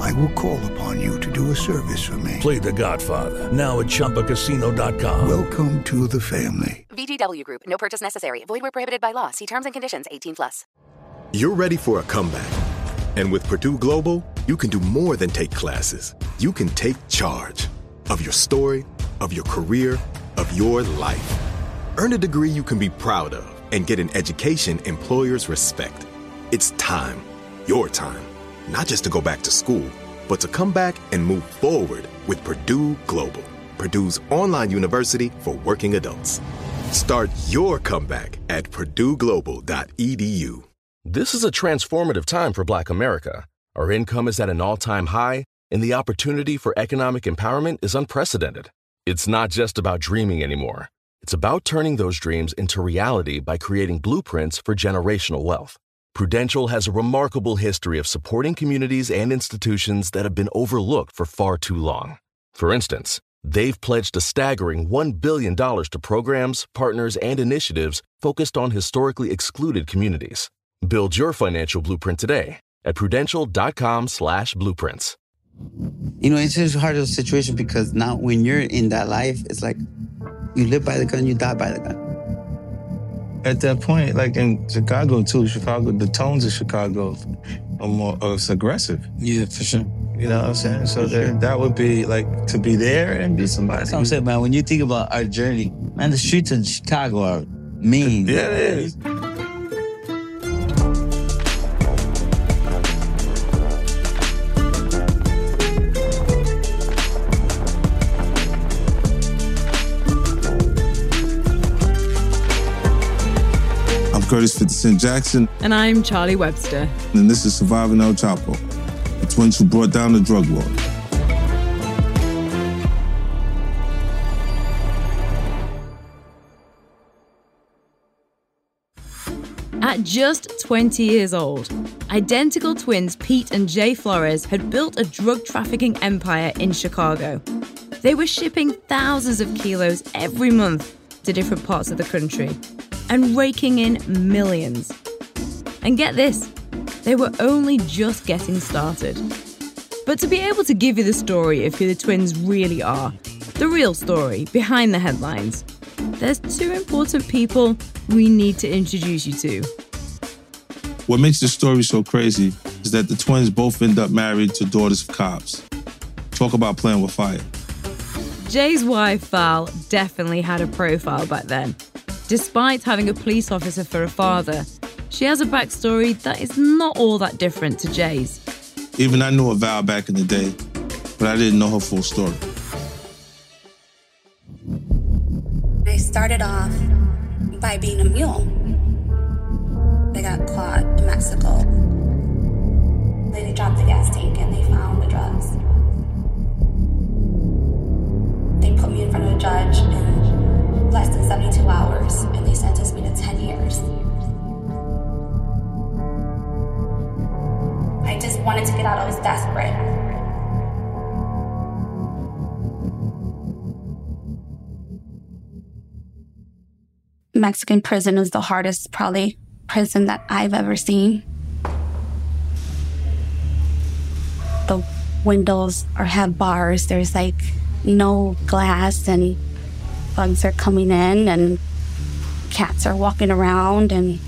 I will call upon you to do a service for me. Play The Godfather now at ChumbaCasino.com. Welcome to the family. VGW Group. No purchase necessary. Void where prohibited by law. See terms and conditions. 18 plus. You're ready for a comeback. And with Purdue Global, you can do more than take classes. You can take charge of your story, of your career, of your life. Earn a degree you can be proud of and get an education employers respect. It's time, your time, not just to go back to school, but to come back and move forward with Purdue Global, Purdue's online university for working adults. Start your comeback at purdueglobal.edu. This is a transformative time for Black America. Our income is at an all time high, and the opportunity for economic empowerment is unprecedented. It's not just about dreaming anymore. It's about turning those dreams into reality by creating blueprints for generational wealth. Prudential has a remarkable history of supporting communities and institutions that have been overlooked for far too long. For instance, they've pledged a staggering $1 billion to programs, partners, and initiatives focused on historically excluded communities. Build your financial blueprint today at prudential.com slash blueprints. You know, it's just a hard situation because now when you're in that life, it's like you live by the gun, you die by the gun. At that point, like in Chicago too, Chicago, the tones of Chicago are more are aggressive. Yeah, for sure. You know what I'm saying? So that, that would be like to be there and be somebody. That's what I'm saying, man. When you think about our journey, man, the streets of Chicago are mean. Yeah, it is. Curtis 50 Cent Jackson, And I'm Charlie Webster. and this is Surviving El Chapo, the twins who brought down the drug lord. At just 20 years old, identical twins Pete and Jay Flores had built a drug trafficking empire in Chicago. They were shipping thousands of kilos every month to different parts of the country and raking in millions. And get this, they were only just getting started. But to be able to give you the story of who the twins really are, the real story behind the headlines, there's two important people we need to introduce you to. What makes this story so crazy is that the twins both end up married to daughters of cops. Talk about playing with fire. Jay's wife, Val, definitely had a profile back then. Despite having a police officer for a father, she has a backstory that is not all that different to Jay's. Even I knew a Val back in the day, but I didn't know her full story. I started off by being a mule. They got caught in Mexico. They dropped the gas tank and they found the drugs. They put me in front of a judge in less than 72 hours and they sentenced me to 10 years. I just wanted to get out. I was desperate. Mexican prison is the hardest, probably, prison that I've ever seen. The windows are have bars. There's like no glass, and bugs are coming in, and cats are walking around. And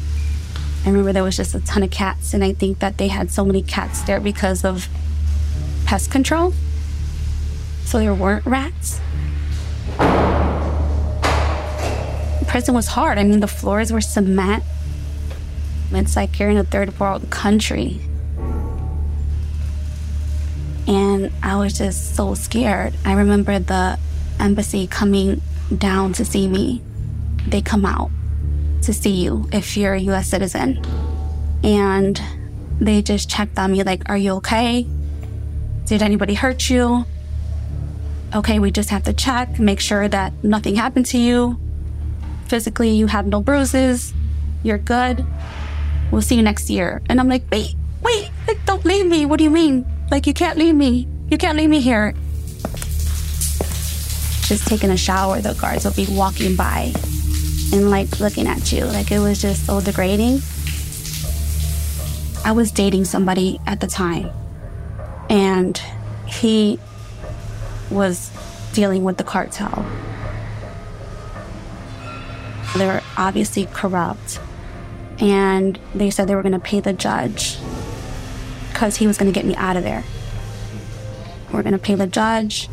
I remember there was just a ton of cats, and I think that they had so many cats there because of pest control. So there weren't rats. prison was hard. I mean, the floors were cement. It's like you're in a third world country. And I was just so scared. I remember the embassy coming down to see me. They come out to see you if you're a US citizen. And they just checked on me like, Are you okay? Did anybody hurt you? Okay, we just have to check, make sure that nothing happened to you physically, you have no bruises, you're good. We'll see you next year. And I'm like, wait, wait, like, don't leave me. What do you mean? Like, you can't leave me. You can't leave me here. Just taking a shower, the guards will be walking by and like looking at you. Like, it was just so degrading. I was dating somebody at the time, and he was dealing with the cartel. They were obviously corrupt. And they said they were going to pay the judge because he was going to get me out of there. We're going to pay the judge.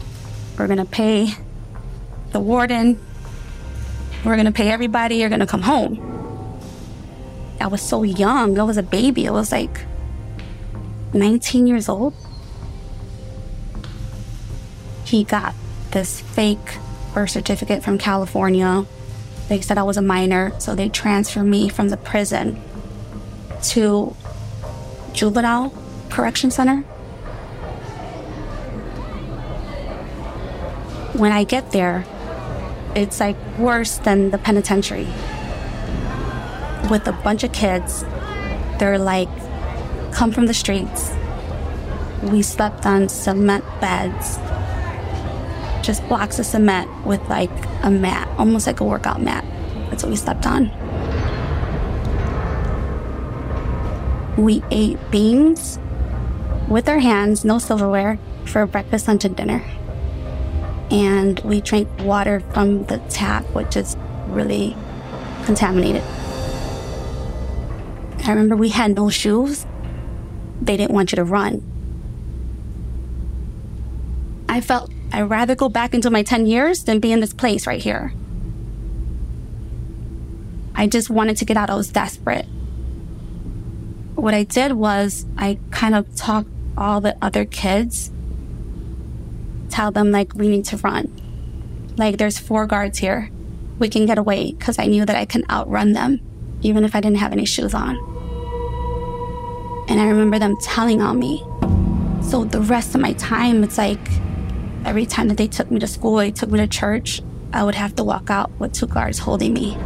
We're going to pay the warden. We're to pay everybody. You're to come home. I was so young. I was a baby. I was like 19 years old. He got this fake birth certificate from California. They said I was a minor, so they transferred me from the prison to juvenile correction center. When I get there, it's like worse than the penitentiary. With a bunch of kids, they're like, come from the streets. We slept on cement beds just blocks of cement with like a mat, almost like a workout mat. That's what we slept on. We ate beans with our hands, no silverware, for breakfast, lunch, and dinner. And we drank water from the tap, which is really contaminated. I remember we had no shoes. They didn't want you to run. I felt I'd rather go back into my 10 years than be in this place right here. I just wanted to get out. I was desperate. What I did was I kind of talked all the other kids, tell them like we need to run. Like there's four guards here. We can get away because I knew that I can outrun them even if I didn't have any shoes on. And I remember them telling on me. So the rest of my time, it's like Every time that they took me to school, they took me to church, I would have to walk out with two guards holding me.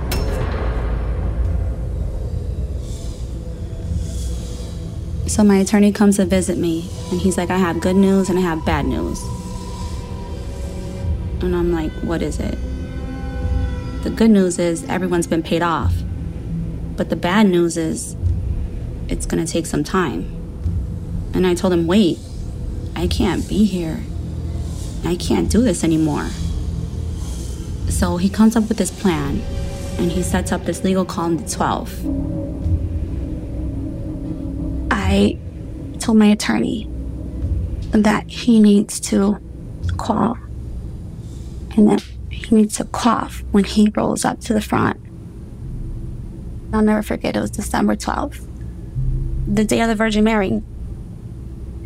So my attorney comes to visit me, and he's like, I have good news and I have bad news. And I'm like, what is it? The good news is everyone's been paid off. But the bad news is it's gonna take some time. And I told him, wait, I can't be here. I can't do this anymore. So he comes up with this plan and he sets up this legal call on the 12th. I told my attorney that he needs to call and that he needs to cough when he rolls up to the front. I'll never forget, it was December 12th, the day of the Virgin Mary.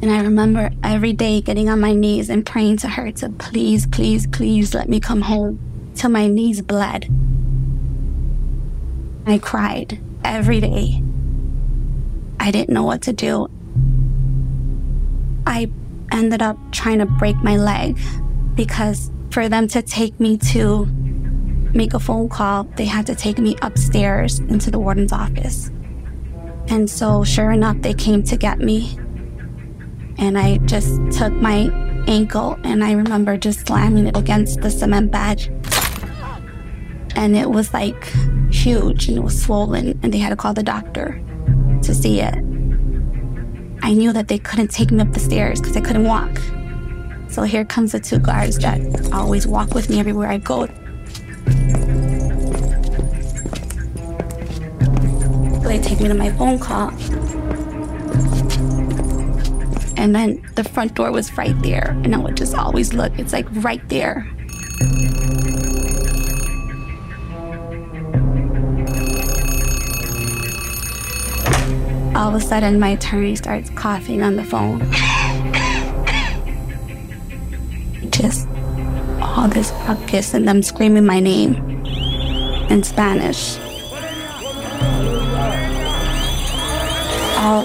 And I remember every day getting on my knees and praying to her to please, please, please let me come home till my knees bled. I cried every day. I didn't know what to do. I ended up trying to break my leg because for them to take me to make a phone call, they had to take me upstairs into the warden's office. And so, sure enough, they came to get me and I just took my ankle and I remember just slamming it against the cement badge. And it was like huge and it was swollen and they had to call the doctor to see it. I knew that they couldn't take me up the stairs because I couldn't walk. So here comes the two guards that always walk with me everywhere I go. They take me to my phone call and then the front door was right there. And I would just always look, it's like right there. All of a sudden, my attorney starts coughing on the phone. Just all this ruckus and them screaming my name in Spanish. All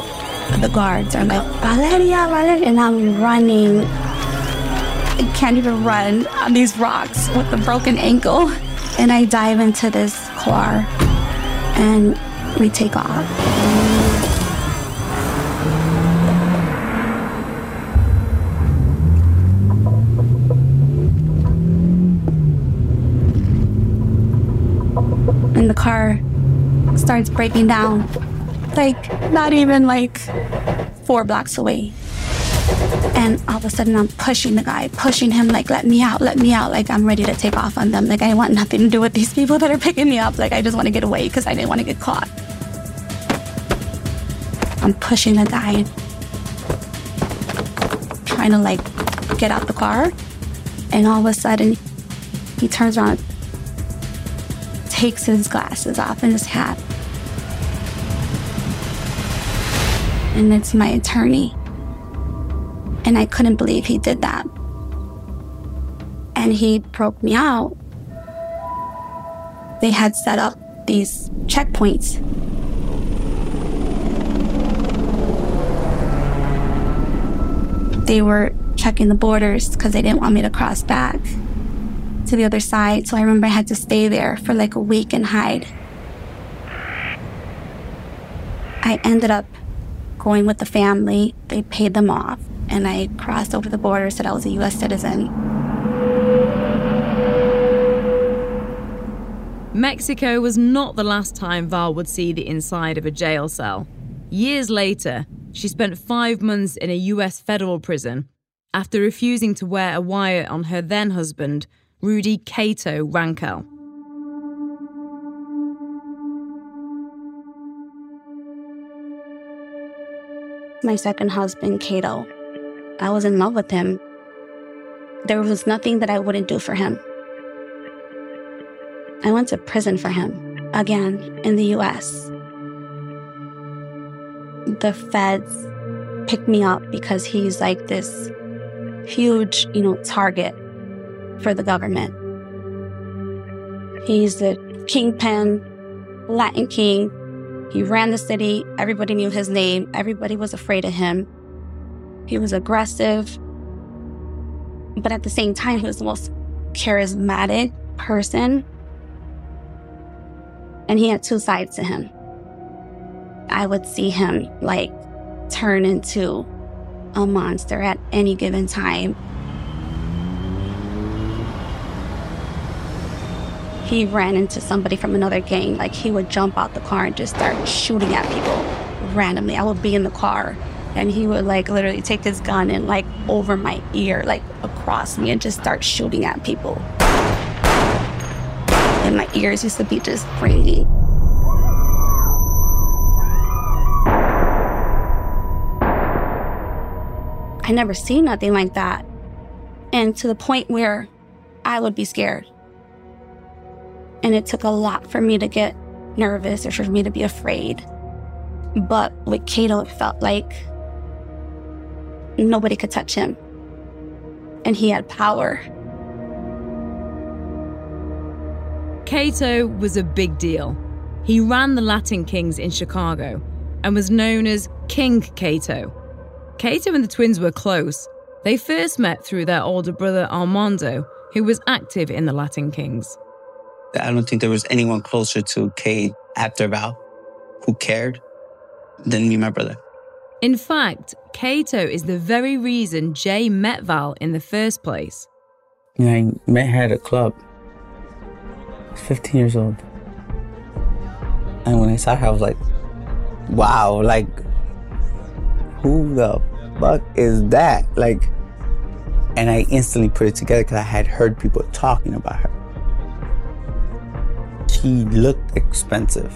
the guards are like, Valeria, Valeria, and I'm running. I can't even run on these rocks with a broken ankle. And I dive into this car and we take off. Starts breaking down, like not even like four blocks away. And all of a sudden, I'm pushing the guy, pushing him, like, let me out, let me out. Like, I'm ready to take off on them. Like, I want nothing to do with these people that are picking me up. Like, I just want to get away because I didn't want to get caught. I'm pushing the guy, trying to, like, get out the car. And all of a sudden, he turns around, takes his glasses off and his hat. And it's my attorney. And I couldn't believe he did that. And he broke me out. They had set up these checkpoints. They were checking the borders because they didn't want me to cross back to the other side. So I remember I had to stay there for like a week and hide. I ended up going with the family. They paid them off and I crossed over the border, said I was a US citizen. Mexico was not the last time Val would see the inside of a jail cell. Years later, she spent five months in a US federal prison after refusing to wear a wire on her then husband, Rudy Kato Rangel. My second husband, Kato, I was in love with him. There was nothing that I wouldn't do for him. I went to prison for him, again, in the US. The feds picked me up because he's like this huge, you know, target for the government. He's the kingpin, Latin king. He ran the city. Everybody knew his name. Everybody was afraid of him. He was aggressive, but at the same time, he was the most charismatic person. And he had two sides to him. I would see him like turn into a monster at any given time. He ran into somebody from another gang. Like he would jump out the car and just start shooting at people randomly. I would be in the car and he would like literally take his gun and like over my ear, like across me, and just start shooting at people. And my ears used to be just ringing. I never seen nothing like that. And to the point where I would be scared. And it took a lot for me to get nervous or for me to be afraid. But with Kato, it felt like nobody could touch him. And he had power. Kato was a big deal. He ran the Latin Kings in Chicago and was known as King Kato. Kato and the twins were close. They first met through their older brother Armando, who was active in the Latin Kings. I don't think there was anyone closer to Kate after Val who cared than me, my brother. In fact, Kato is the very reason Jay met Val in the first place. You I met her at a club. I was 15 years old. And when I saw her, I was like, wow, like, who the fuck is that? Like, and I instantly put it together because I had heard people talking about her. She looked expensive.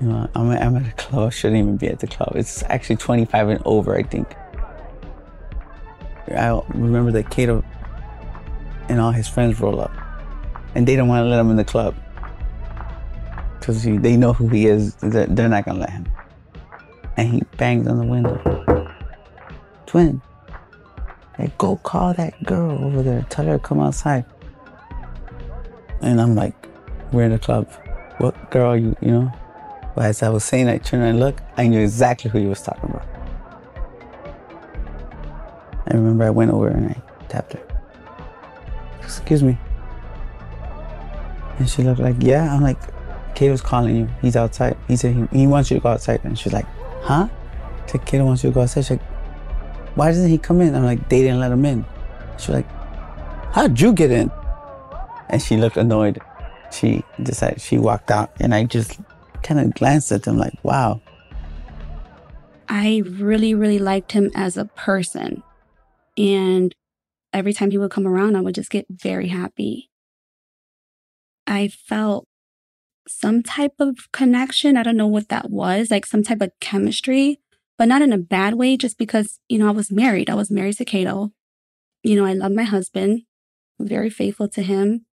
You know, I'm, I'm at a club. I shouldn't even be at the club. It's actually 25 and over, I think. I remember that Cato and all his friends roll up, and they don't want to let him in the club because they know who he is. They're not gonna let him. And he bangs on the window. Twin, hey, go call that girl over there. Tell her to come outside. And I'm like, we're in the club. What girl are you? You know. But as I was saying, I turned and looked. I knew exactly who he was talking about. I remember I went over and I tapped her. excuse me. And she looked like, yeah. I'm like, Kato's calling you. He's outside. He said he, he wants you to go outside. And she's like, huh? I said, Kato wants you to go outside. She's like, why doesn't he come in? I'm like, they didn't let him in. She's like, how'd you get in? And she looked annoyed. She decided she walked out and I just kind of glanced at them like, wow. I really, really liked him as a person. And every time he would come around, I would just get very happy. I felt some type of connection. I don't know what that was, like some type of chemistry, but not in a bad way, just because, you know, I was married. I was married to Kato. You know, I love my husband, very faithful to him.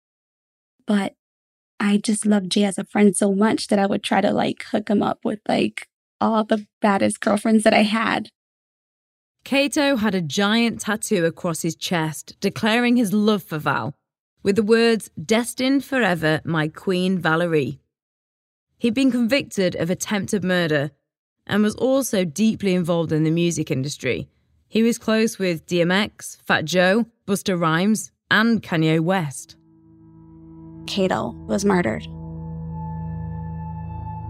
But I just loved Jay as a friend so much that I would try to like hook him up with like all the baddest girlfriends that I had. Kato had a giant tattoo across his chest declaring his love for Val, with the words, Destined forever, my Queen Valerie. He'd been convicted of attempted murder and was also deeply involved in the music industry. He was close with DMX, Fat Joe, Busta Rhymes, and Kanye West. Kato was murdered.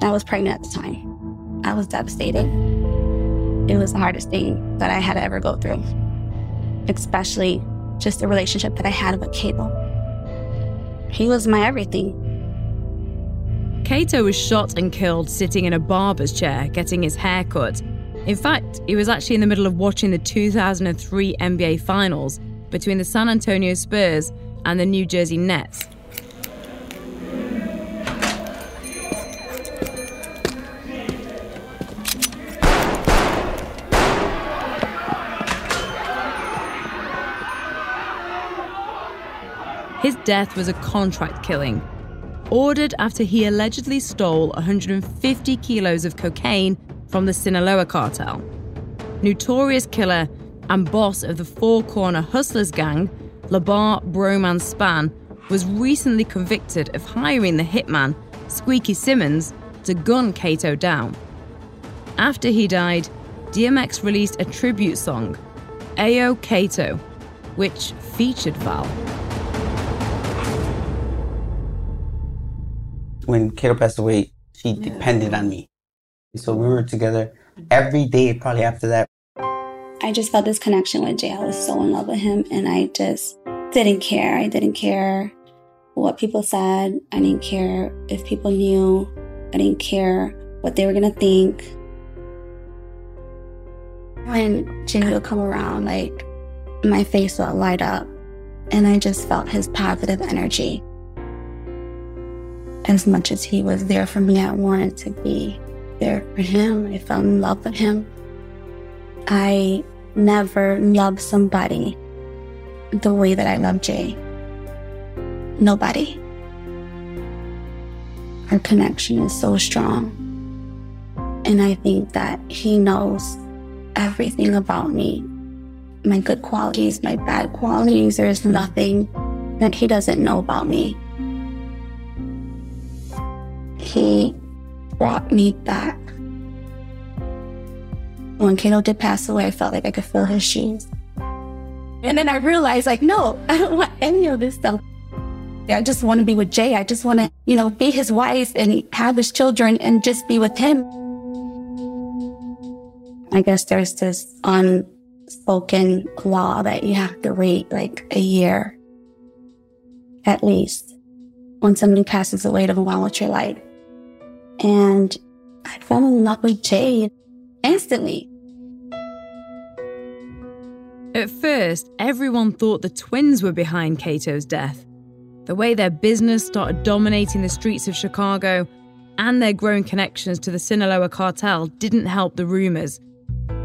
I was pregnant at the time. I was devastated. It was the hardest thing that I had to ever go through, especially just the relationship that I had with Kato. He was my everything. Kato was shot and killed sitting in a barber's chair getting his hair cut. In fact, he was actually in the middle of watching the 2003 NBA Finals between the San Antonio Spurs and the New Jersey Nets. His death was a contract killing, ordered after he allegedly stole 150 kilos of cocaine from the Sinaloa cartel. Notorious killer and boss of the Four Corner Hustlers gang, Labar Bro Man Spann, was recently convicted of hiring the hitman, Squeaky Simmons, to gun Kato down. After he died, DMX released a tribute song, Ayo Kato, which featured Val. When Kato passed away, she depended on me. So we were together mm-hmm. every day, probably after that. I just felt this connection with Jay. I was so in love with him, and I just didn't care. I didn't care what people said. I didn't care if people knew. I didn't care what they were going to think. When Jay would come around, like, my face would light up, and I just felt his positive energy as much as he was there for me, I wanted to be there for him. I fell in love with him. I never loved somebody the way that I love Jay. Nobody. Our connection is so strong. And I think that he knows everything about me my good qualities, my bad qualities. There's nothing that he doesn't know about me he brought me back. When Kato did pass away, I felt like I could feel his shoes. And then I realized, like, no, I don't want any of this stuff. I just want to be with Jay. I just want to, you know, be his wife and have his children and just be with him. I guess there's this unspoken law that you have to wait like a year at least when somebody passes away to move on with your life. And I fell in love with Jay instantly. At first, everyone thought the twins were behind Kato's death. The way their business started dominating the streets of Chicago and their growing connections to the Sinaloa cartel didn't help the rumors.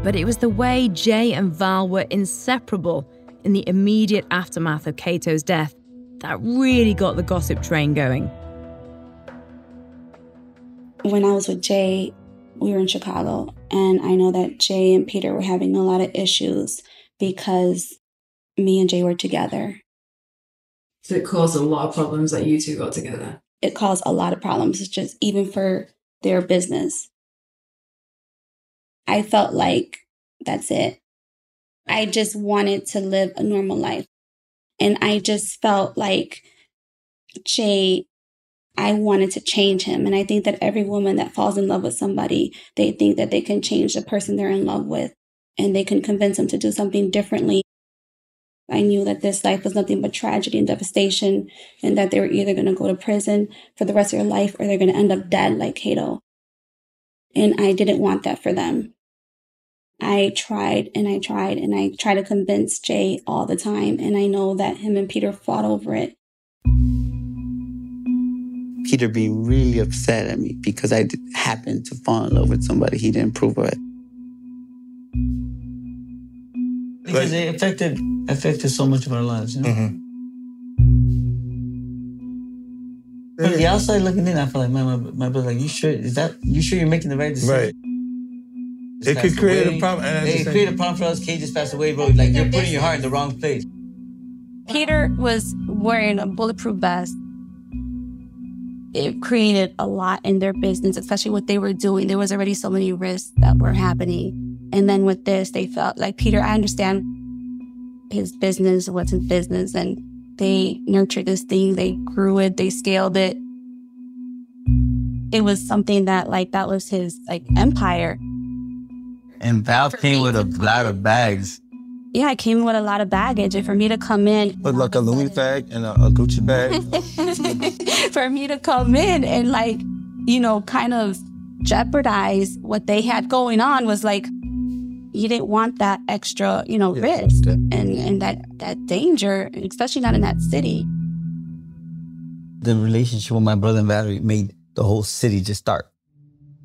But it was the way Jay and Val were inseparable in the immediate aftermath of Kato's death that really got the gossip train going when I was with Jay, we were in Chicago, and I know that Jay and Peter were having a lot of issues because me and Jay were together. So it caused a lot of problems that you two got together. It caused a lot of problems, it's just even for their business. I felt like that's it. I just wanted to live a normal life. And I just felt like Jay, I wanted to change him. And I think that every woman that falls in love with somebody, they think that they can change the person they're in love with and they can convince them to do something differently. I knew that this life was nothing but tragedy and devastation, and that they were either going to go to prison for the rest of their life or they're going to end up dead like Kato. And I didn't want that for them. I tried and I tried and I tried to convince Jay all the time. And I know that him and Peter fought over it. Peter being really upset at me because I happened to fall in love with somebody he didn't approve of it. Because it affected affected so much of our lives, you know. Mm-hmm. From the outside looking in, I feel like my my, my brother, like, you sure is that you sure you're making the right decision? Right. Just It could passed create a problem, and It same- create a problem for us. Kate just passed away, bro. Like you're putting your heart in the wrong place. Peter was wearing a bulletproof vest. It created a lot in their business, especially what they were doing. There was already so many risks that were happening. And then with this, they felt like Peter, I understand his business was his business and they nurtured this thing, they grew it, they scaled it. It was something that like that was his like empire. And Val came with a lot of bags. Yeah, I came in with a lot of baggage. And for me to come in With like a Louis bag and a, a Gucci bag. for me to come in and like, you know, kind of jeopardize what they had going on was like you didn't want that extra, you know, risk and, and that that danger, especially not in that city. The relationship with my brother and Valerie made the whole city just start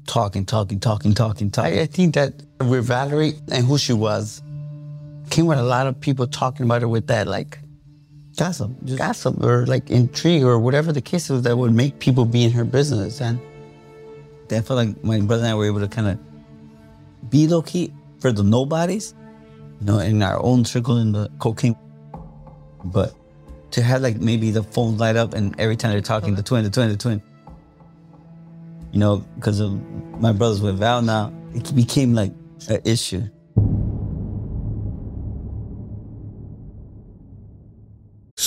talking, talking, talking, talking, talking. I, I think that with Valerie and who she was, came with a lot of people talking about her with that like gossip, just gossip or like intrigue or whatever the case was that would make people be in her business. And I felt like my brother and I were able to kind of be low key for the nobodies, you know, in our own circle in the cocaine. But to have like maybe the phone light up and every time they're talking, the twin, the twin, the twin, you know, because of my brothers with Val now, it became like an issue.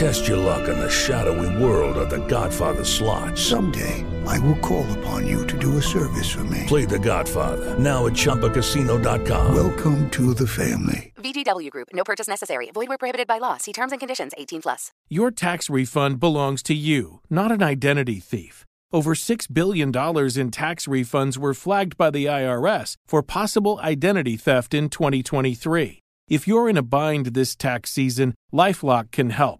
Test your luck in the shadowy world of The Godfather slot. Someday, I will call upon you to do a service for me. Play The Godfather now at ChumbaCasino.com. Welcome to the family. VGW Group. No purchase necessary. Void where prohibited by law. See terms and conditions. 18 plus. Your tax refund belongs to you, not an identity thief. Over $6 billion in tax refunds were flagged by the IRS for possible identity theft in 2023. If you're in a bind this tax season, Lifelock can help.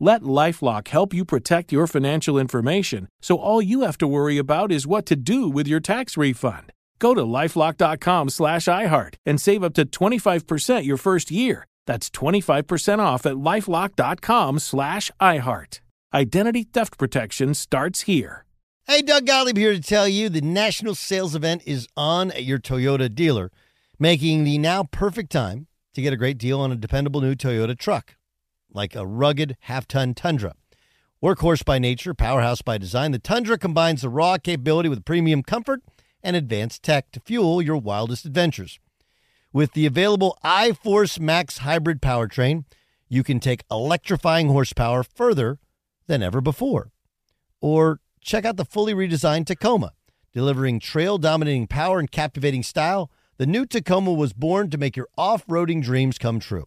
Let Lifelock help you protect your financial information so all you have to worry about is what to do with your tax refund. Go to lifelock.com slash iHeart and save up to 25% your first year. That's 25% off at lifelock.com slash iHeart. Identity theft protection starts here. Hey, Doug Gottlieb here to tell you the national sales event is on at your Toyota dealer, making the now perfect time to get a great deal on a dependable new Toyota truck, like a rugged half ton Tundra. Workhorse by nature, powerhouse by design, the Tundra combines the raw capability with premium comfort and advanced tech to fuel your wildest adventures. With the available iForce Max hybrid powertrain, you can take electrifying horsepower further than ever before. Or check out the fully redesigned Tacoma, delivering trail dominating power and captivating style. The new Tacoma was born to make your off roading dreams come true.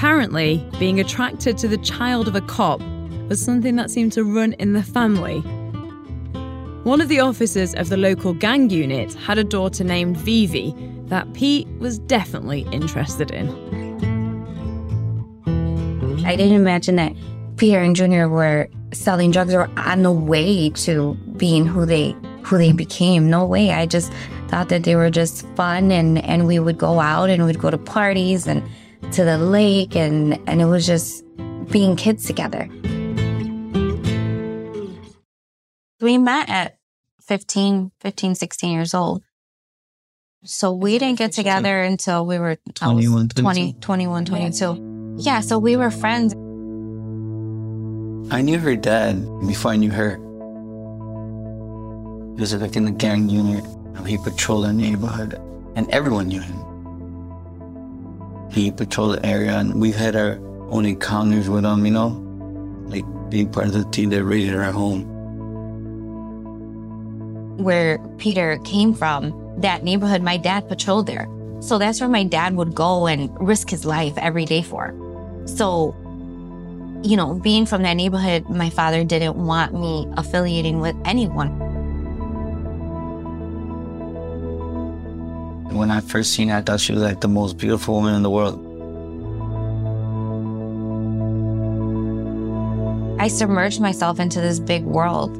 Apparently, being attracted to the child of a cop was something that seemed to run in the family. One of the officers of the local gang unit had a daughter named Vivi that Pete was definitely interested in. I didn't imagine that Peter and Junior were selling drugs or on the way to being who they who they became. No way. I just thought that they were just fun and and we would go out and we'd go to parties and to the lake and and it was just being kids together. We met at 15, 15, 16 years old. So we didn't get together until we were I 21, 20, 21, 22. Yeah, so we were friends. I knew her dad before I knew her. He was like in the gang unit. He patrolled the neighborhood, and everyone knew him. He patrolled the area, and we've had our own encounters with him, you know, like being part of the team that raided our home. where Peter came from, that neighborhood, my dad patrolled there. So that's where my dad would go and risk his life every day for. So, you know, being from that neighborhood, my father didn't want me affiliating with anyone. When I first seen her, I thought she was like the most beautiful woman in the world. I submerged myself into this big world.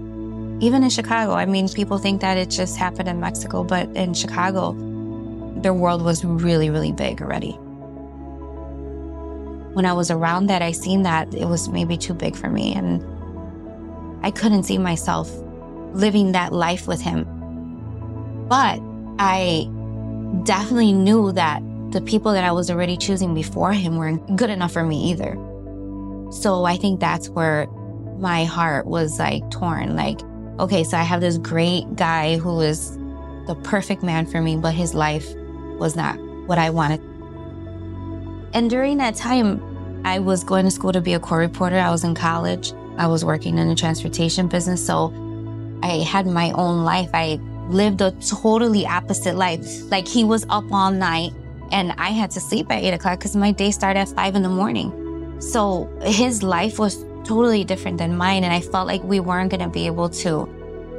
Even in Chicago, I mean, people think that it just happened in Mexico, but in Chicago, the world was really, really big already. When I was around that, I seen that it was maybe too big for me, and I couldn't see myself living that life with him. But I definitely knew that the people that I was already choosing before him weren't good enough for me either. So I think that's where my heart was like torn. Like, okay, so I have this great guy who is the perfect man for me, but his life was not what I wanted. And during that time, I was going to school to be a court reporter. I was in college. I was working in the transportation business. So I had my own life. I lived a totally opposite life. Like he was up all night and I had to sleep at eight o'clock because my day started at five in the morning. So his life was totally different than mine. And I felt like we weren't going to be able to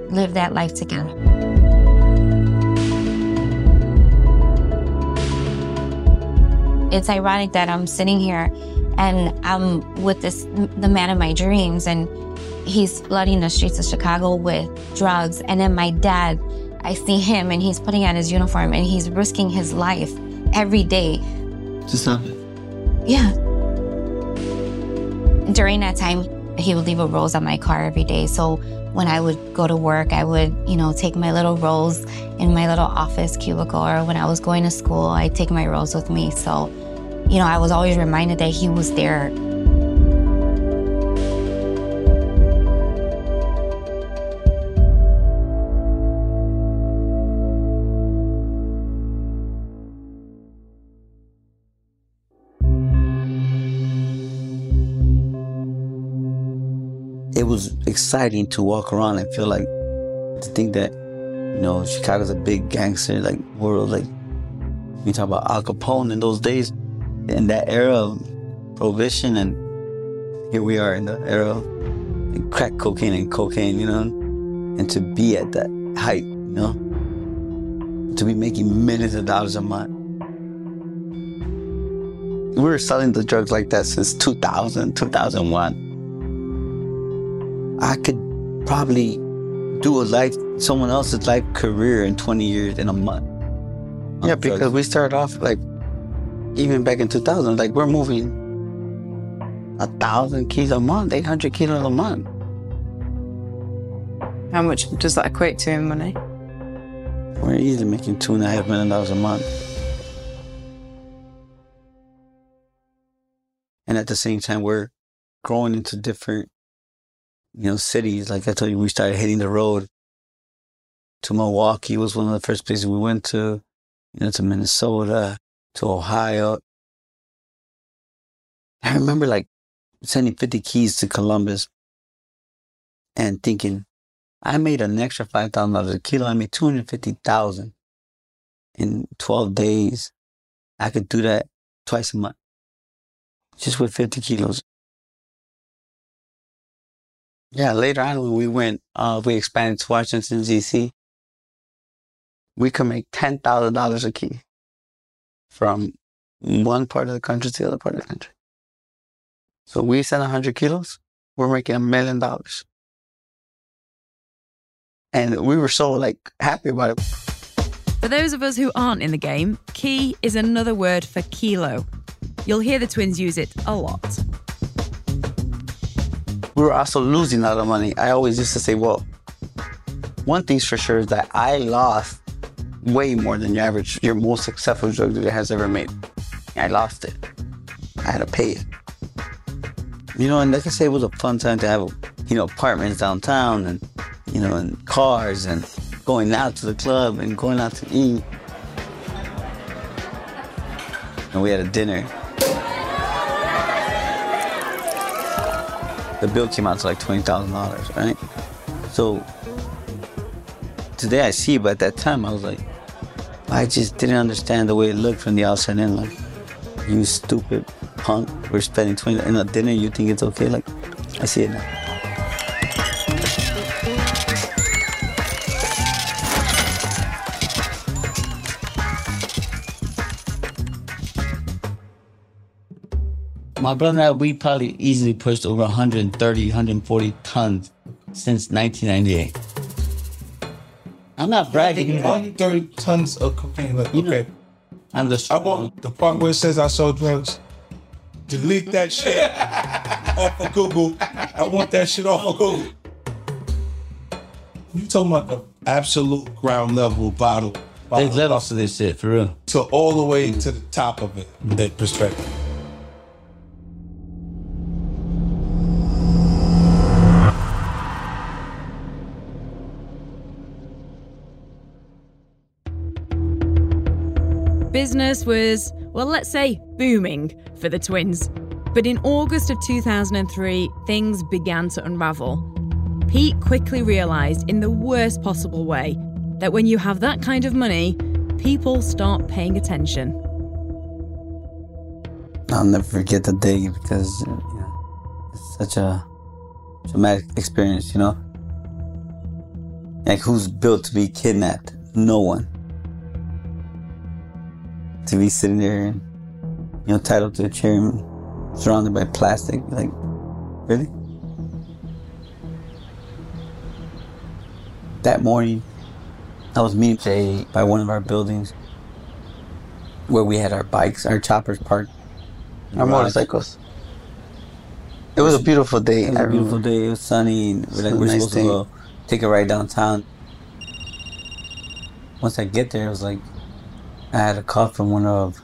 live that life together. It's ironic that I'm sitting here and I'm with this the man of my dreams and he's flooding the streets of Chicago with drugs and then my dad I see him and he's putting on his uniform and he's risking his life every day. To stop it. Yeah. During that time, he would leave a rose on my car every day. So when I would go to work, I would, you know, take my little rose in my little office cubicle. Or when I was going to school, I'd take my rose with me. So, you know, I was always reminded that he was there. Was exciting to walk around and feel like to think that, you know, Chicago's a big gangster like world. Like we talk about Al Capone in those days, in that era of prohibition, and here we are in the era of crack cocaine and cocaine, you know, and to be at that height, you know, to be making millions of dollars a month. We were selling the drugs like that since 2000, 2001. I could probably do a life, someone else's life career in 20 years in a month. Yeah, um, because we started off like, even back in 2000, like we're moving a thousand kilos a month, 800 kilos a month. How much does that equate to in money? We're easily making two and a half million dollars a month. And at the same time, we're growing into different, you know, cities. Like I told you, we started hitting the road. To Milwaukee was one of the first places we went to. You know, to Minnesota, to Ohio. I remember like sending 50 keys to Columbus and thinking, I made an extra $5,000 a kilo. I made 250000 in 12 days. I could do that twice a month just with 50 kilos. Yeah, later on when we went, uh, we expanded to Washington, D.C., we could make $10,000 a key from one part of the country to the other part of the country. So we send 100 kilos, we're making a million dollars. And we were so like happy about it. For those of us who aren't in the game, key is another word for kilo. You'll hear the twins use it a lot. We were also losing a lot of money. I always used to say, well, one thing's for sure is that I lost way more than your average, your most successful drug dealer has ever made. I lost it. I had to pay it. You know, and like I say, it was a fun time to have, you know, apartments downtown and, you know, and cars and going out to the club and going out to eat. And we had a dinner. The bill came out to like $20,000, right? So today I see, but at that time I was like, I just didn't understand the way it looked from the outside in. Like, you stupid punk, we're spending 20 in a dinner, you think it's okay? Like, I see it now. My brother and I, we probably easily pushed over 130, 140 tons since 1998. I'm not bragging. 130 tons of cocaine. Like, okay. I'm the I want the part where it says I sold drugs. Delete that shit off of Google. I want that shit off of Google. You talking about the absolute ground level bottle. There's us to this shit, for real. To all the way to the top of it, that perspective. Business was, well, let's say, booming for the twins. But in August of 2003, things began to unravel. Pete quickly realised, in the worst possible way, that when you have that kind of money, people start paying attention. I'll never forget the day because uh, you know, it's such a traumatic experience, you know? Like, who's built to be kidnapped? No one. To be sitting there and, you know, tied up to a chair and surrounded by plastic. Like, really? That morning, I was meeting Jay by one of our buildings where we had our bikes, our choppers parked. Our motorcycles. It was a beautiful day. It was a beautiful day. It was sunny. And we're like, we're nice supposed day. to go take a ride downtown. Once I get there, it was like I had a call from one of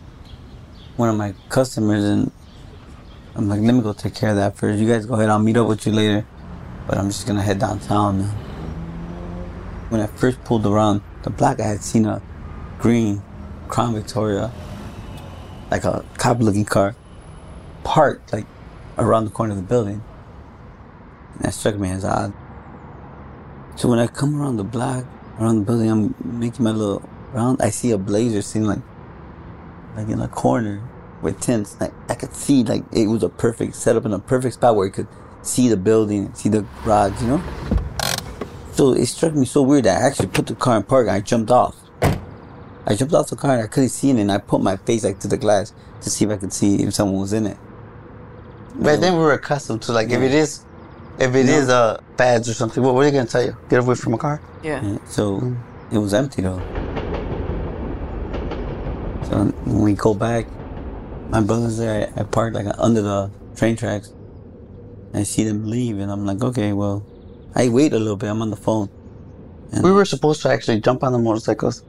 one of my customers, and I'm like, let me go take care of that first. You guys go ahead. I'll meet up with you later, but I'm just gonna head downtown now. When I first pulled around the block, I had seen a green Crown Victoria, like a cop-looking car, parked like around the corner of the building. And that struck me as odd. So when I come around the block, around the building, I'm making my little round. I see a blazer sitting like, like in a corner with tents. Like I could see like it was a perfect setup in a perfect spot where you could see the building, see the garage, you know. So it struck me so weird that I actually put the car in park and I jumped off. I jumped off the car and I couldn't see it, and I put my face like to the glass to see if I could see if someone was in it. But then we were accustomed to like if it is, if it is uh bads or something, what, what are you gonna tell you? Get away from a car? Yeah. So it was empty though. So when we go back, my brother's there. I, I parked like under the train tracks. I see them leave, and I'm like, okay, well, I wait a little bit. I'm on the phone. we were supposed to actually jump on the motorcycles.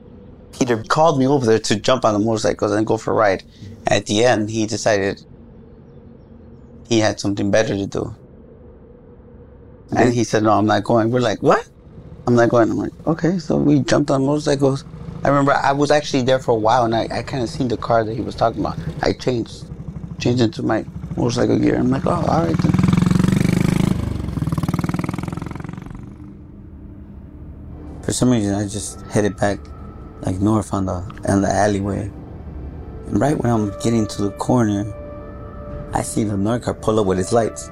Peter called me over there to jump on the motorcycles and go for a ride. At the end, he decided he had something better to do. And he said, no, I'm not going. We're like, what? I'm not going. I'm like, okay. So we jumped on motorcycles. I remember I was actually there for a while and I, I kind of seen the car that he was talking about. I changed, changed into my motorcycle gear. I'm like, oh, all right then. For some reason, I just headed back like north on the, on the alleyway. And right when I'm getting to the corner, I see the North car pull up with its lights,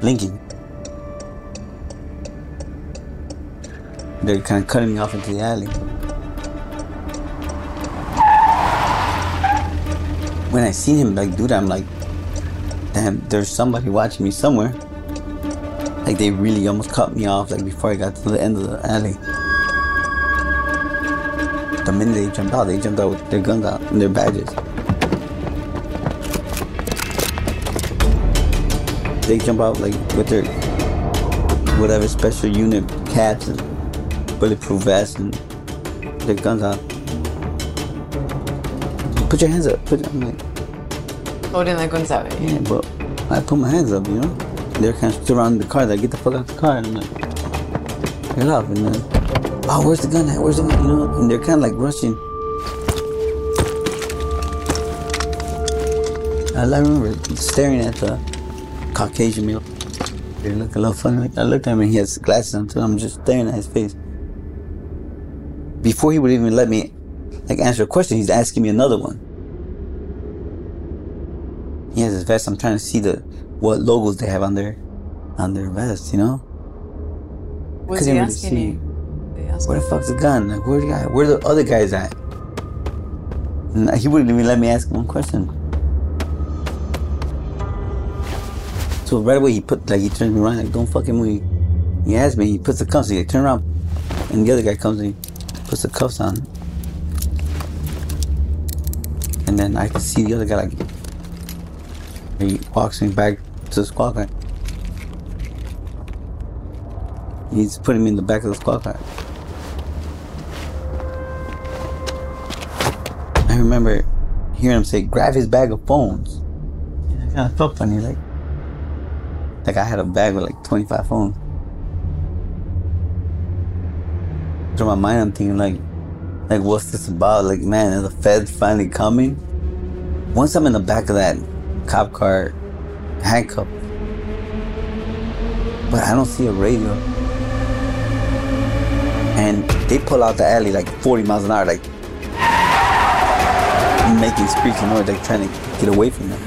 blinking. They're kind of cutting me off into the alley. When I seen him like do that, I'm like, damn, there's somebody watching me somewhere. Like they really almost cut me off like before I got to the end of the alley. The minute they jumped out, they jumped out with their guns out and their badges. They jump out like with their whatever special unit caps and bulletproof vests and their guns out. Put your hands up. Put I'm like, Holding their guns out. yeah, but I put my hands up, you know. They're kind of surrounding the car. They get the fuck out the car, and I'm like, get up, and then, oh, where's the gun at? Where's the gun? You know, and they're kind of like rushing. I I remember staring at the Caucasian male. They look a little funny. I looked at him and he has glasses on too. I'm just staring at his face. Before he would even let me like answer a question, he's asking me another one. He has his vest. I'm trying to see the what logos they have on their on their vest, you know? Couldn't he really asking see. you? Asked Where the fuck's the gun? Like where the guy where the other guys at? And he wouldn't even let me ask one question. So right away he put like he turns me around like don't fucking move. He asked me, he puts the cuffs, he like, turn around and the other guy comes and he puts the cuffs on. And then I can see the other guy like he walks me back to the squad car. He's putting me in the back of the squad car. I remember hearing him say, grab his bag of phones. It kind of felt funny, like, like I had a bag with like 25 phones. Through my mind, I'm thinking like, like what's this about? Like, man, are the feds finally coming? Once I'm in the back of that cop car, handcuffed, but I don't see a radio. And they pull out the alley like 40 miles an hour, like making screeching noise, like trying to get away from them.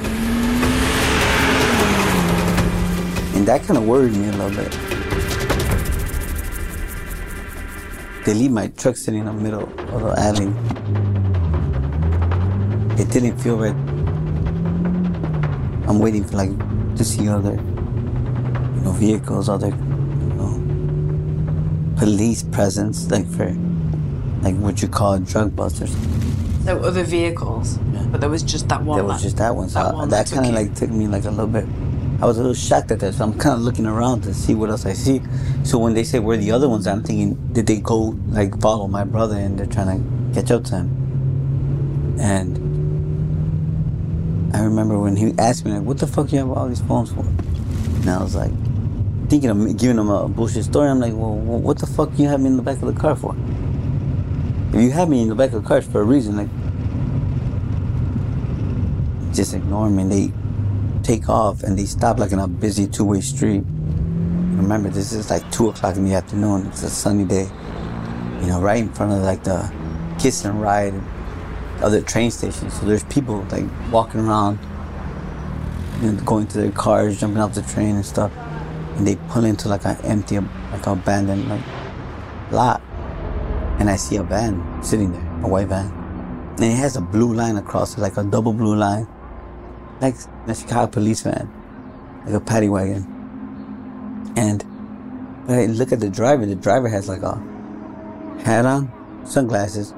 And that kind of worried me a little bit. They leave my truck sitting in the middle of the alley. It didn't feel right. I'm waiting for like to see other, you know, vehicles, other, you know, police presence, like for, like what you call drug busters. There were other vehicles, yeah. but there was just that one. There was that- just that one. So that I- that that kind of like took me like a little bit. I was a little shocked at that, so I'm kind of looking around to see what else I see. So when they say where the other ones, I'm thinking, did they go like follow my brother and they're trying to catch up to him? And I remember when he asked me like, "What the fuck you have all these phones for?" And I was like, thinking of giving him a bullshit story. I'm like, "Well, what the fuck you have me in the back of the car for?" If you have me in the back of the car, for a reason. Like, just ignore me. And they take off and they stop like in a busy two-way street. Remember, this is like two o'clock in the afternoon. It's a sunny day. You know, right in front of like the kiss and ride other train stations. So there's people like walking around, you know, going to their cars, jumping off the train and stuff. And they pull into like an empty, like abandoned like lot. And I see a van sitting there, a white van. And it has a blue line across it, like a double blue line. Like a Chicago police van. Like a paddy wagon. And I look at the driver, the driver has like a hat on, sunglasses,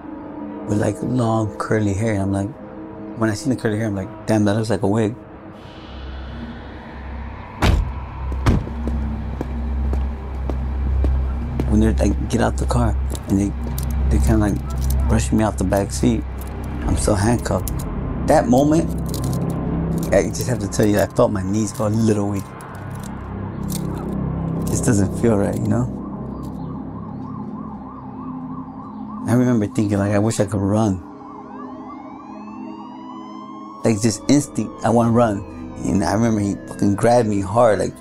with like long curly hair. And I'm like, when I see the curly hair, I'm like, damn, that looks like a wig. When they're like, get out the car, and they, they kind of like brushing me off the back seat. I'm still handcuffed. That moment, I just have to tell you, I felt my knees go a little weak. This doesn't feel right, you know? I remember thinking, like, I wish I could run. Like, just instinct, I want to run. And I remember he fucking grabbed me hard, like,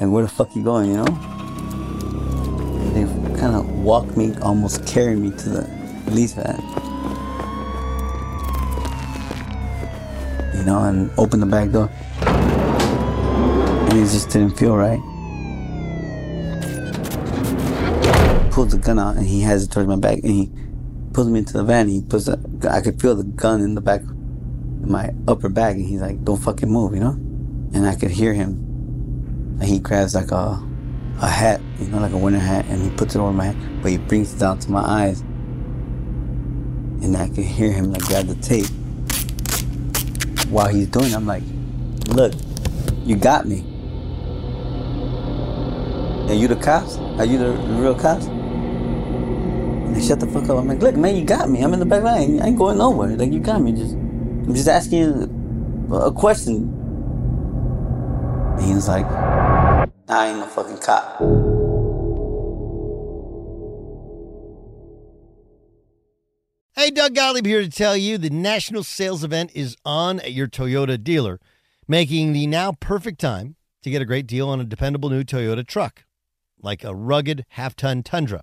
like where the fuck you going, you know? They kind of walked me, almost carried me to the police van. You know, and opened the back door. And it just didn't feel right. pulled the gun out and he has it towards my back and he pulls me into the van. He puts the, I could feel the gun in the back, in my upper back, and he's like, "Don't fucking move," you know. And I could hear him. And he grabs like a, a hat, you know, like a winter hat, and he puts it over my head, but he brings it down to my eyes. And I could hear him like grab the tape. While he's doing, it, I'm like, "Look, you got me." Are you the cops? Are you the real cops? Shut the fuck up. I'm like, look, man, you got me. I'm in the back line. I ain't going nowhere. Like, you got me. Just, I'm just asking you a question. And he was like, I ain't no fucking cop. Hey, Doug Gottlieb here to tell you the national sales event is on at your Toyota dealer, making the now perfect time to get a great deal on a dependable new Toyota truck, like a rugged half ton Tundra.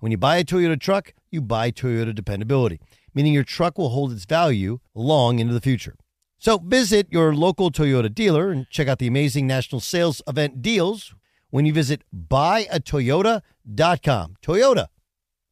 When you buy a Toyota truck, you buy Toyota dependability, meaning your truck will hold its value long into the future. So visit your local Toyota dealer and check out the amazing national sales event deals when you visit buyatoyota.com. Toyota,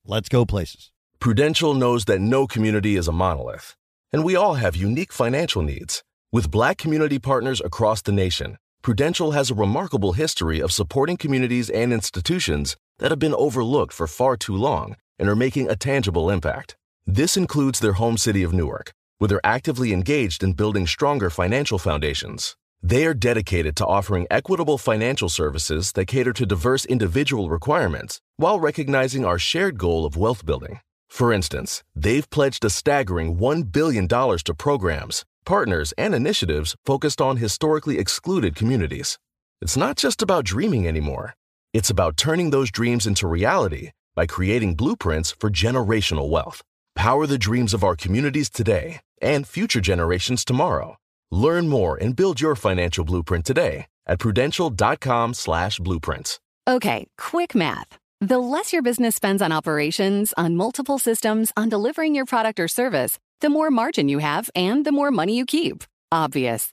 let's go places. Prudential knows that no community is a monolith, and we all have unique financial needs. With black community partners across the nation, Prudential has a remarkable history of supporting communities and institutions that have been overlooked for far too long and are making a tangible impact. This includes their home city of Newark, where they're actively engaged in building stronger financial foundations. They are dedicated to offering equitable financial services that cater to diverse individual requirements while recognizing our shared goal of wealth building. For instance, they've pledged a staggering $1 billion to programs, partners, and initiatives focused on historically excluded communities. It's not just about dreaming anymore. It's about turning those dreams into reality by creating blueprints for generational wealth. Power the dreams of our communities today and future generations tomorrow. Learn more and build your financial blueprint today at prudential.com/slash blueprints. Okay, quick math. The less your business spends on operations, on multiple systems, on delivering your product or service, the more margin you have and the more money you keep. Obvious.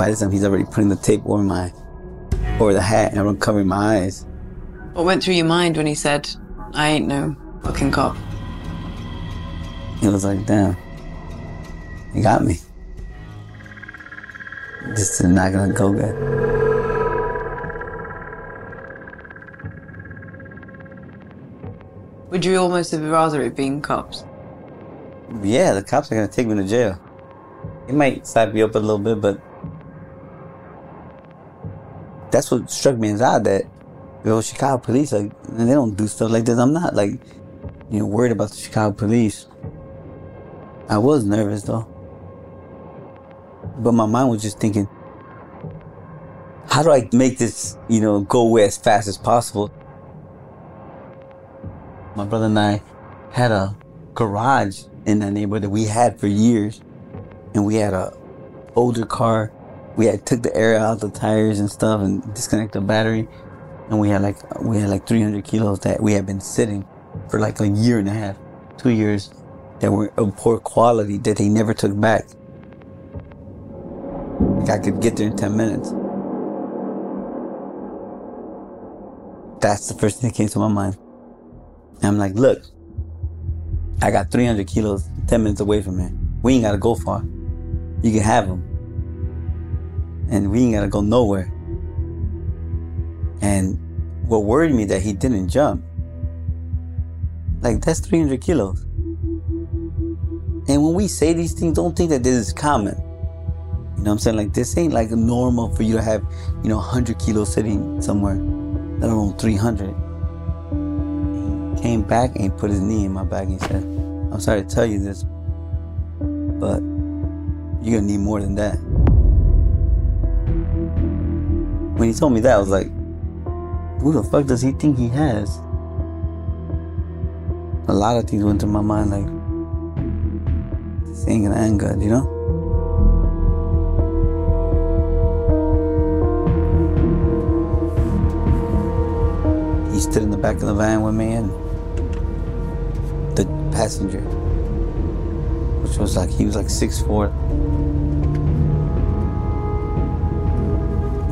By this time, he's already putting the tape over my, over the hat, and I'm covering my eyes. What went through your mind when he said, I ain't no fucking cop? It was like, damn, he got me. This is not gonna go good. Would you almost have rather it been cops? Yeah, the cops are gonna take me to jail. They might slap me up a little bit, but that's what struck me as odd that you know Chicago police like they don't do stuff like this. I'm not like you know worried about the Chicago police. I was nervous though, but my mind was just thinking, how do I make this you know go away as fast as possible? My brother and I had a garage in that neighborhood that we had for years, and we had a older car. We had took the air out the tires and stuff and disconnect the battery, and we had like we had like 300 kilos that we had been sitting for like a year and a half, two years, that were of poor quality that they never took back. Like I could get there in 10 minutes. That's the first thing that came to my mind. And I'm like, look, I got 300 kilos 10 minutes away from here. We ain't gotta go far. You can have them. And we ain't gotta go nowhere. And what worried me that he didn't jump. Like, that's 300 kilos. And when we say these things, don't think that this is common. You know what I'm saying? Like, this ain't like normal for you to have, you know, 100 kilos sitting somewhere, let alone 300 He came back and put his knee in my back and said, I'm sorry to tell you this, but you're gonna need more than that. When he told me that, I was like, who the fuck does he think he has? A lot of things went through my mind, like, this ain't gonna you know? He stood in the back of the van with me and the passenger, which was like he was like six four.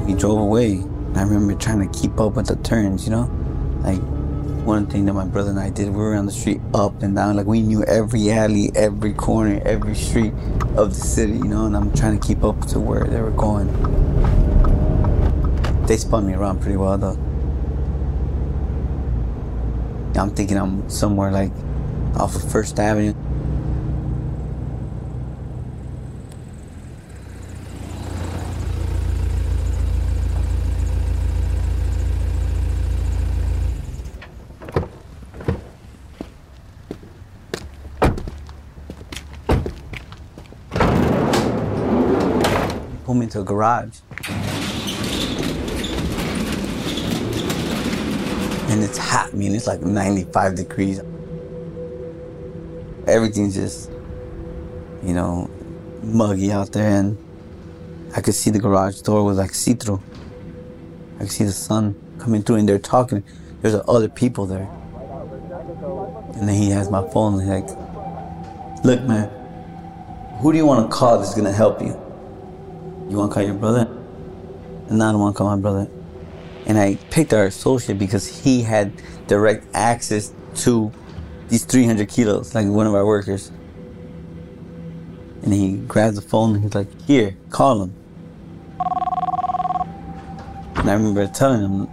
He drove away. I remember trying to keep up with the turns, you know, like one thing that my brother and I did. We were on the street up and down, like we knew every alley, every corner, every street of the city, you know. And I'm trying to keep up to where they were going. They spun me around pretty well though. I'm thinking I'm somewhere like off of First Avenue. Garage. And it's hot. I mean, it's like 95 degrees everything's just, you know, muggy out there. And I could see the garage door was like see through. I could see the sun coming through, and they're talking. There's other people there. And then he has my phone, and he's like, Look, man, who do you want to call that's going to help you? You want to call your brother? And I don't want to call my brother. And I picked our associate because he had direct access to these 300 kilos, like one of our workers. And he grabs the phone and he's like, here, call him. And I remember telling him,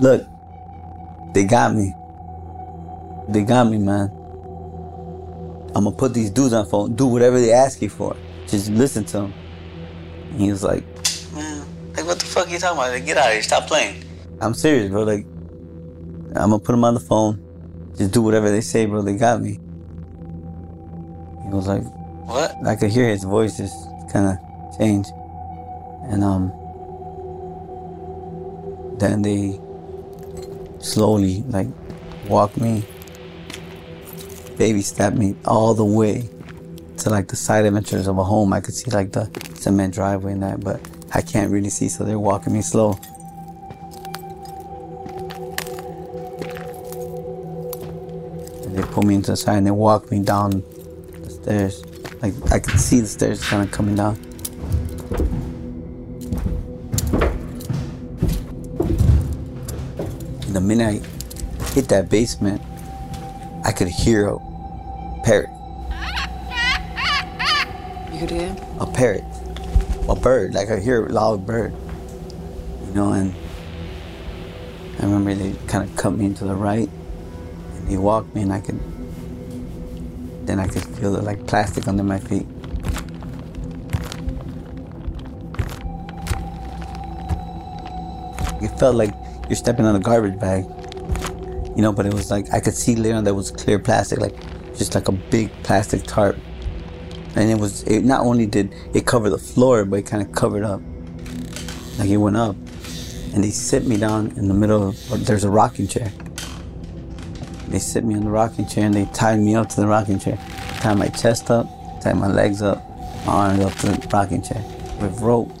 look, they got me. They got me, man. I'm gonna put these dudes on phone, do whatever they ask you for. Just listen to them. He was like, man, like what the fuck are you talking about? Like, get out of here, stop playing. I'm serious, bro. Like, I'm gonna put him on the phone. Just do whatever they say, bro. They got me. He was like, what? I could hear his voice just kind of change. And, um, then they slowly, like, walked me, baby stepped me all the way to, like, the side entrance of a home. I could see, like, the cement driveway and that, but I can't really see, so they're walking me slow. And they pull me into the side and they walk me down the stairs. Like I could see the stairs kind of coming down. And the minute I hit that basement, I could hear a parrot. You could hear? A parrot. A bird. Like I hear a loud bird. You know, and I remember they kind of cut me into the right. and He walked me and I could then I could feel the like plastic under my feet. It felt like you're stepping on a garbage bag, you know. But it was like I could see later on that was clear plastic, like just like a big plastic tarp. And it was it not only did it cover the floor, but it kind of covered up, like it went up. And they sit me down in the middle of there's a rocking chair. They sit me on the rocking chair and they tied me up to the rocking chair. Tie my chest up, tie my legs up, my arms up to the rocking chair with rope.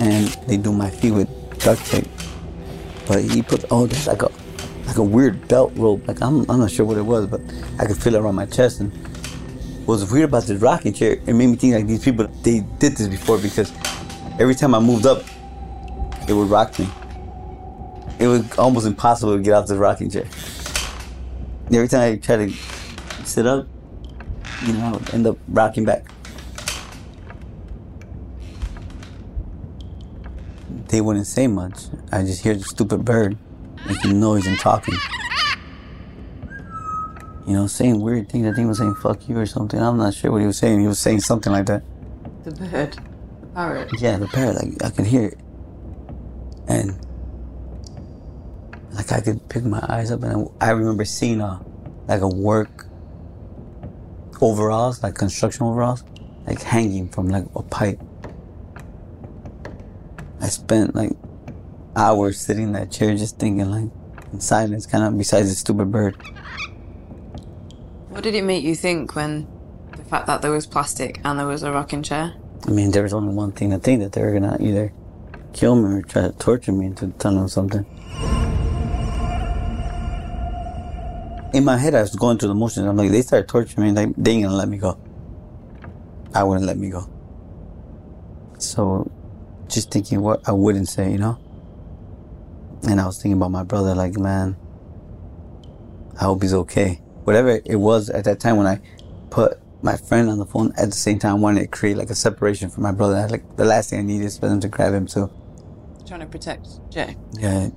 And they do my feet with duct tape. But he put oh there's like a like a weird belt rope. Like I'm I'm not sure what it was, but I could feel it around my chest and was weird about this rocking chair, it made me think like these people they did this before because every time I moved up, it would rock me. It was almost impossible to get off this rocking chair. Every time I tried to sit up, you know, I would end up rocking back. They wouldn't say much. I just hear the stupid bird making noise and talking. You know, saying weird things. I think he was saying fuck you or something. I'm not sure what he was saying. He was saying something like that. The bird. The parrot. Yeah, the parrot, like I could hear it. And like I could pick my eyes up and I, I remember seeing a like a work overalls, like construction overalls, like hanging from like a pipe. I spent like hours sitting in that chair just thinking like in silence, kind of besides the stupid bird. What did it make you think when the fact that there was plastic and there was a rocking chair? I mean, there was only one thing to think that they were gonna either kill me or try to torture me into telling them something. In my head, I was going through the motions. I'm like, they started torturing me, like they ain't gonna let me go. I wouldn't let me go. So, just thinking what I wouldn't say, you know. And I was thinking about my brother, like, man, I hope he's okay. Whatever it was at that time when I put my friend on the phone, at the same time, I wanted to create like a separation from my brother. Like the last thing I needed is for them to grab him So Trying to protect Jay. Yeah.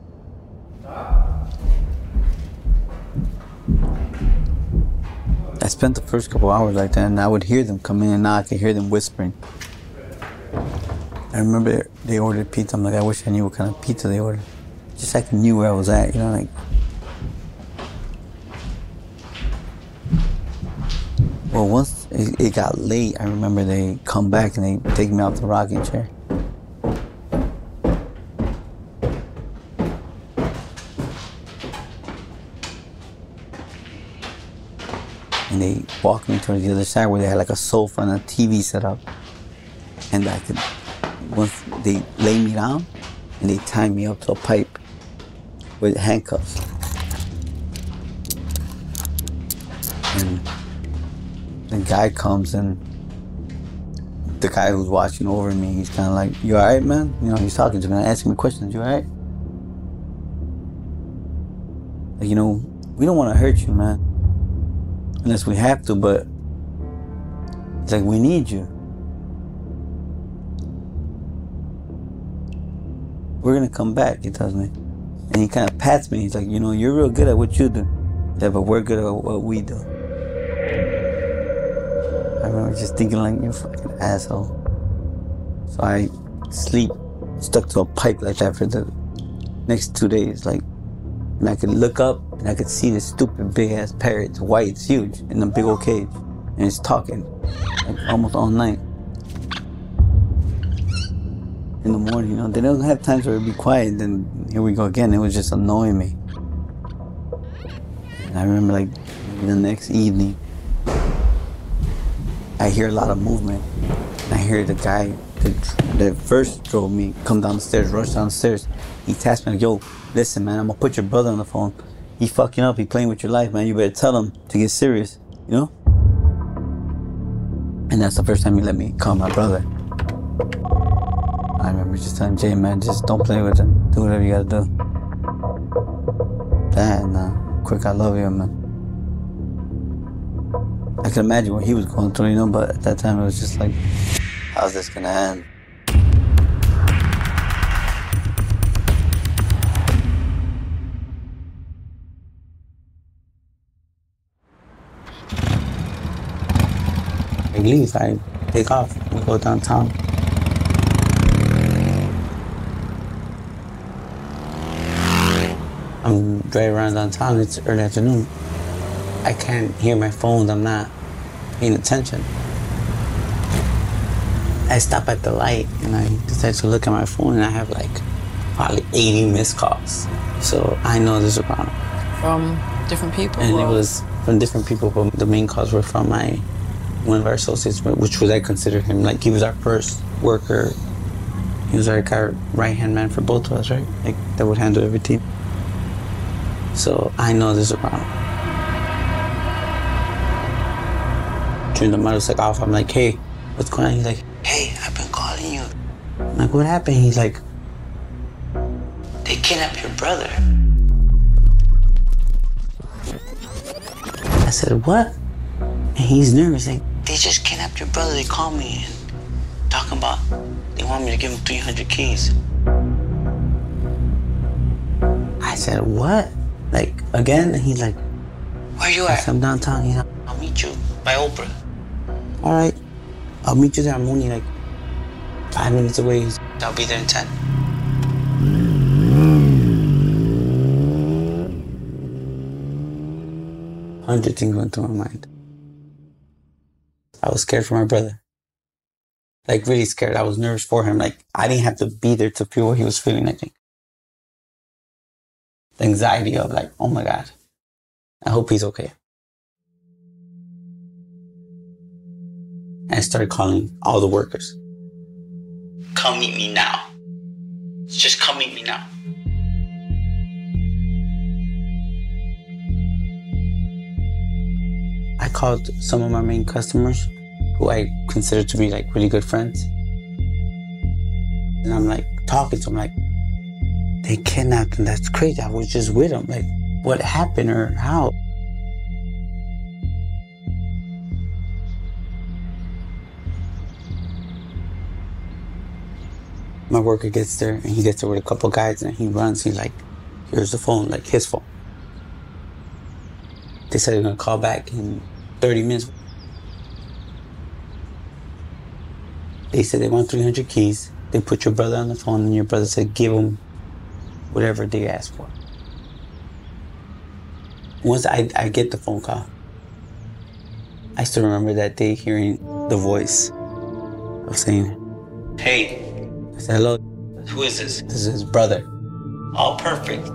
I spent the first couple hours like that, and I would hear them come in, and now I could hear them whispering. I remember they ordered pizza. I'm like, I wish I knew what kind of pizza they ordered. Just like I knew where I was at, you know, like. Well, once it, it got late, I remember they come back and they take me out the rocking chair. and they walked me towards the other side where they had like a sofa and a TV set up. And I could, once they lay me down and they tie me up to a pipe with handcuffs. And the guy comes and the guy who's watching over me, he's kind of like, "You all right, man?" You know, he's talking to me, asking me questions. You all right? Like, you know, we don't want to hurt you, man unless we have to, but it's like we need you. We're gonna come back, he tells me. And he kind of pats me. He's like, you know, you're real good at what you do. Yeah, but we're good at what we do. I remember just thinking like, you're fucking asshole. So I sleep stuck to a pipe like that for the next two days. Like, and I could look up and I could see this stupid big ass parrot. It's white, it's huge, in a big old cage. And it's talking like almost all night. In the morning, you know, they don't have times where it'd be quiet, then here we go again. It was just annoying me. And I remember like the next evening, I hear a lot of movement. And I hear the guy that, that first drove me come downstairs, rush downstairs. He taps me yo, listen, man, I'm gonna put your brother on the phone. He fucking up. He playing with your life, man. You better tell him to get serious, you know? And that's the first time he let me call my brother. I remember just telling Jay, man, just don't play with him. Do whatever you gotta do. That, nah. Quick, I love you, man. I can imagine what he was going through, you know, but at that time it was just like, how's this gonna end? I leave. I take off. We go downtown. I'm driving around downtown. It's early afternoon. I can't hear my phone. I'm not paying attention. I stop at the light and I decide to look at my phone and I have like probably 80 missed calls. So I know there's a problem. From different people? And it was from different people, but the main calls were from my one of our associates, which was I consider him like he was our first worker. He was like our right hand man for both of us, right? Like that would handle everything. So I know there's a problem. During the motorcycle off, I'm like, hey, what's going on? He's like, hey, I've been calling you. I'm like, what happened? He's like, they kidnapped your brother. I said, what? And he's nervous. Like, they just kidnapped your brother. They called me and talking about they want me to give him 300 keys. I said, what? Like, again? And he's like, where you at? I'm downtown. He's like, I'll meet you by Oprah. All right. I'll meet you there. I'm only like five minutes away. I'll be there in 10. Hundred things went through my mind. I was scared for my brother. Like really scared. I was nervous for him. Like I didn't have to be there to feel what he was feeling, I think. The anxiety of like, oh my God. I hope he's okay. I started calling all the workers. Come meet me now. Just come meet me now. I called some of my main customers who I consider to be like really good friends. And I'm like talking to them like, they kidnapped him. That's crazy. I was just with him. Like, what happened or how? My worker gets there and he gets there with a couple guys and he runs. He's like, here's the phone, like his phone. They said they're gonna call back in 30 minutes. They said they want 300 keys. They put your brother on the phone and your brother said, give them whatever they asked for. Once I, I get the phone call, I still remember that day hearing the voice of saying, Hey, said, hello, who is this? This is his brother. All perfect.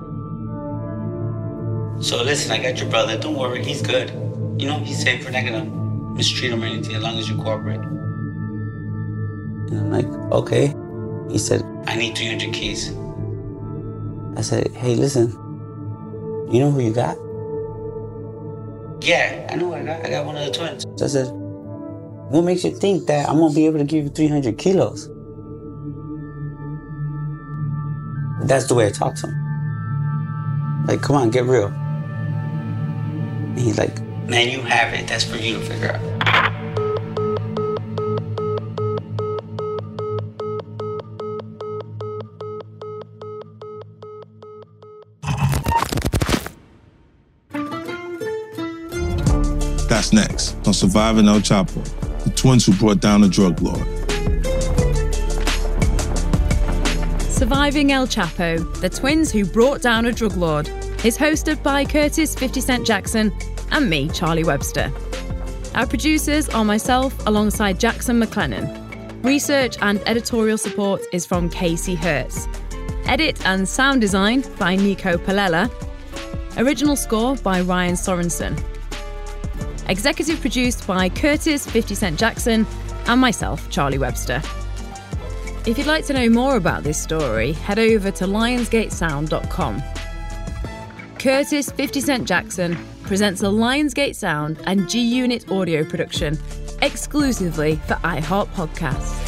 So listen, I got your brother. Don't worry, he's good. You know, he's safe. We're not gonna mistreat him or anything as long as you cooperate. And I'm like, okay. He said, I need 300 keys. I said, hey, listen, you know who you got? Yeah, I know what I got. I got one of the twins. So I said, what makes you think that I'm gonna be able to give you 300 kilos? That's the way I talk to him. Like, come on, get real. And he's like, man, you have it. That's for you to figure out. That's next on Surviving El Chapo, the twins who brought down the drug lord. Surviving El Chapo, the twins who brought down a drug lord, is hosted by Curtis 50 Cent Jackson and me, Charlie Webster. Our producers are myself alongside Jackson McLennan. Research and editorial support is from Casey Hertz. Edit and sound design by Nico Palella. Original score by Ryan Sorensen. Executive produced by Curtis 50 Cent Jackson and myself, Charlie Webster. If you'd like to know more about this story, head over to lionsgatesound.com. Curtis 50 Cent Jackson presents a Lionsgate Sound and G Unit audio production exclusively for iHeart Podcasts.